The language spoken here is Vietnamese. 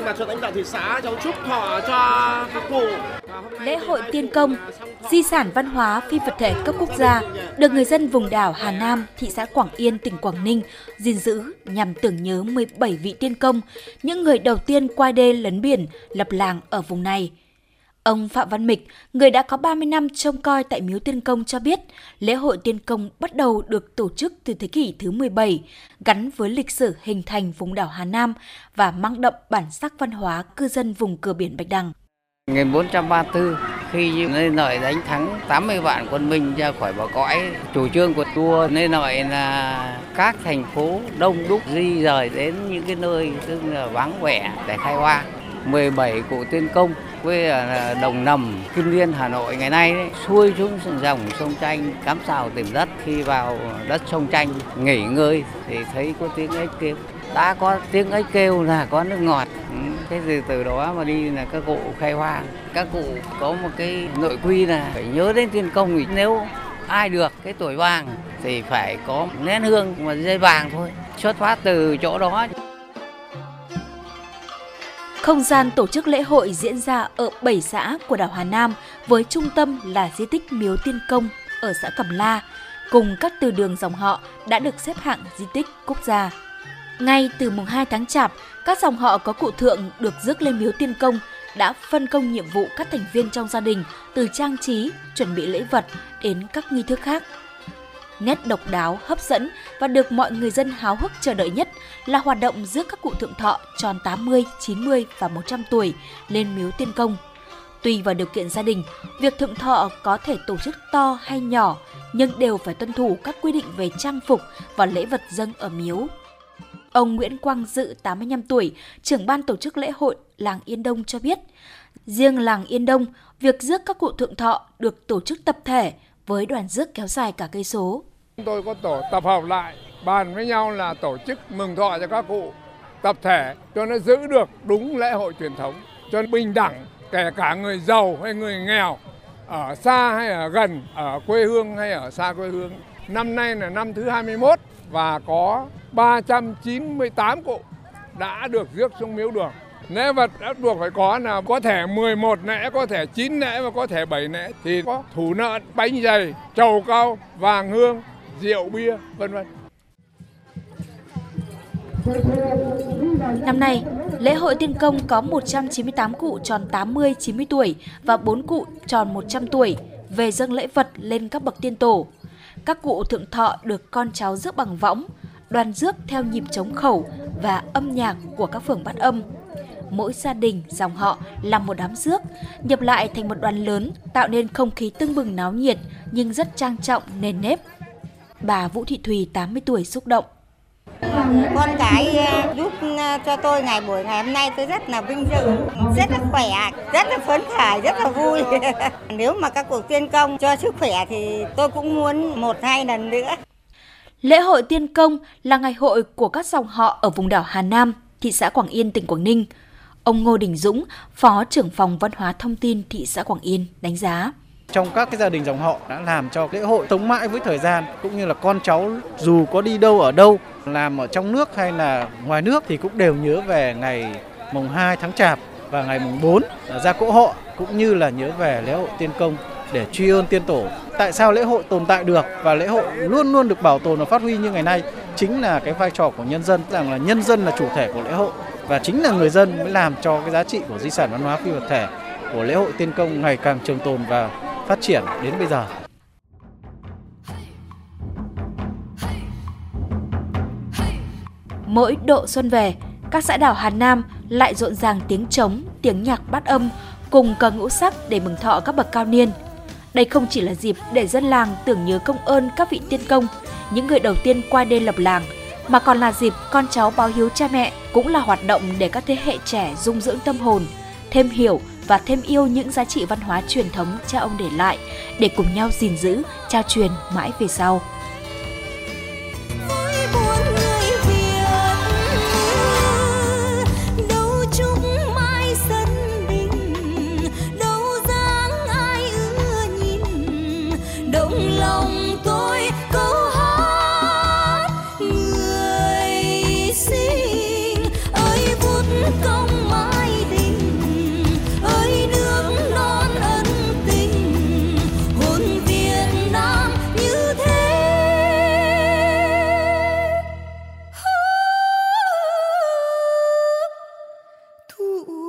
thay mặt cho lãnh đạo thị xã cháu chúc thọ cho các cụ. Lễ hội Tiên Công, di sản văn hóa phi vật thể cấp quốc gia, được người dân vùng đảo Hà Nam, thị xã Quảng Yên, tỉnh Quảng Ninh gìn giữ nhằm tưởng nhớ 17 vị tiên công, những người đầu tiên qua đê lấn biển, lập làng ở vùng này. Ông Phạm Văn Mịch, người đã có 30 năm trông coi tại Miếu Tiên Công cho biết, lễ hội Tiên Công bắt đầu được tổ chức từ thế kỷ thứ 17, gắn với lịch sử hình thành vùng đảo Hà Nam và mang đậm bản sắc văn hóa cư dân vùng cửa biển Bạch Đằng. 1434, khi Lê nội đánh thắng 80 vạn quân Minh ra khỏi bờ cõi, chủ trương của tour Lê nội là các thành phố đông đúc di rời đến những cái nơi tức là vắng vẻ để khai hoang. 17 cụ tiên công quê ở à, Đồng Nầm, Kim Liên, Hà Nội ngày nay đấy, xuôi xuống dòng sông Tranh cắm xào tìm đất. Khi vào đất sông Tranh nghỉ ngơi thì thấy có tiếng ếch kêu. Đã có tiếng ếch kêu là có nước ngọt. Ừ, thế thì từ đó mà đi là các cụ khai hoang các cụ có một cái nội quy là phải nhớ đến tiên công thì nếu ai được cái tuổi vàng thì phải có nén hương mà dây vàng thôi. Xuất phát từ chỗ đó không gian tổ chức lễ hội diễn ra ở 7 xã của đảo Hà Nam với trung tâm là di tích Miếu Tiên Công ở xã Cẩm La, cùng các từ đường dòng họ đã được xếp hạng di tích quốc gia. Ngay từ mùng 2 tháng Chạp, các dòng họ có cụ thượng được rước lên Miếu Tiên Công đã phân công nhiệm vụ các thành viên trong gia đình từ trang trí, chuẩn bị lễ vật đến các nghi thức khác nét độc đáo, hấp dẫn và được mọi người dân háo hức chờ đợi nhất là hoạt động giữa các cụ thượng thọ tròn 80, 90 và 100 tuổi lên miếu tiên công. Tùy vào điều kiện gia đình, việc thượng thọ có thể tổ chức to hay nhỏ nhưng đều phải tuân thủ các quy định về trang phục và lễ vật dâng ở miếu. Ông Nguyễn Quang Dự, 85 tuổi, trưởng ban tổ chức lễ hội làng Yên Đông cho biết, riêng làng Yên Đông, việc rước các cụ thượng thọ được tổ chức tập thể với đoàn rước kéo dài cả cây số. Chúng tôi có tổ tập hợp lại, bàn với nhau là tổ chức mừng thọ cho các cụ tập thể cho nó giữ được đúng lễ hội truyền thống, cho nó bình đẳng kể cả người giàu hay người nghèo, ở xa hay ở gần, ở quê hương hay ở xa quê hương. Năm nay là năm thứ 21 và có 398 cụ đã được rước xuống miếu đường. Lễ vật bắt buộc phải có là có thể 11 nễ, có thể 9 nễ và có thể 7 nễ thì có thủ nợ bánh dày, trầu cao, vàng hương, rượu bia, vân vân. Năm nay, lễ hội Tiên Công có 198 cụ tròn 80, 90 tuổi và 4 cụ tròn 100 tuổi về dâng lễ vật lên các bậc tiên tổ. Các cụ thượng thọ được con cháu rước bằng võng, đoàn rước theo nhịp trống khẩu và âm nhạc của các phường bát âm. Mỗi gia đình, dòng họ làm một đám rước, nhập lại thành một đoàn lớn, tạo nên không khí tưng bừng náo nhiệt nhưng rất trang trọng, nền nếp. Bà Vũ Thị Thùy, 80 tuổi, xúc động. Con cái ờ, giúp ờ, cho tôi ngày buổi ngày hôm nay tôi rất là vinh dự, rất là khỏe, rất là phấn khởi, rất là vui. Nếu mà các cuộc tiên công cho sức khỏe thì tôi cũng muốn một hai lần nữa. Lễ hội Tiên Công là ngày hội của các dòng họ ở vùng đảo Hà Nam, thị xã Quảng Yên, tỉnh Quảng Ninh. Ông Ngô Đình Dũng, Phó trưởng phòng Văn hóa Thông tin thị xã Quảng Yên đánh giá trong các cái gia đình dòng họ đã làm cho lễ hội sống mãi với thời gian cũng như là con cháu dù có đi đâu ở đâu làm ở trong nước hay là ngoài nước thì cũng đều nhớ về ngày mùng 2 tháng Chạp và ngày mùng 4 ra cỗ họ cũng như là nhớ về lễ hội tiên công để truy ơn tiên tổ. Tại sao lễ hội tồn tại được và lễ hội luôn luôn được bảo tồn và phát huy như ngày nay chính là cái vai trò của nhân dân rằng là nhân dân là chủ thể của lễ hội và chính là người dân mới làm cho cái giá trị của di sản văn hóa phi vật thể của lễ hội tiên công ngày càng trường tồn và phát triển đến bây giờ. Mỗi độ xuân về, các xã đảo Hà Nam lại rộn ràng tiếng trống, tiếng nhạc bát âm cùng cờ ngũ sắc để mừng thọ các bậc cao niên. Đây không chỉ là dịp để dân làng tưởng nhớ công ơn các vị tiên công, những người đầu tiên qua đêm lập làng, mà còn là dịp con cháu báo hiếu cha mẹ, cũng là hoạt động để các thế hệ trẻ dung dưỡng tâm hồn, thêm hiểu và thêm yêu những giá trị văn hóa truyền thống cha ông để lại để cùng nhau gìn giữ, trao truyền mãi về sau. Ooh, ooh.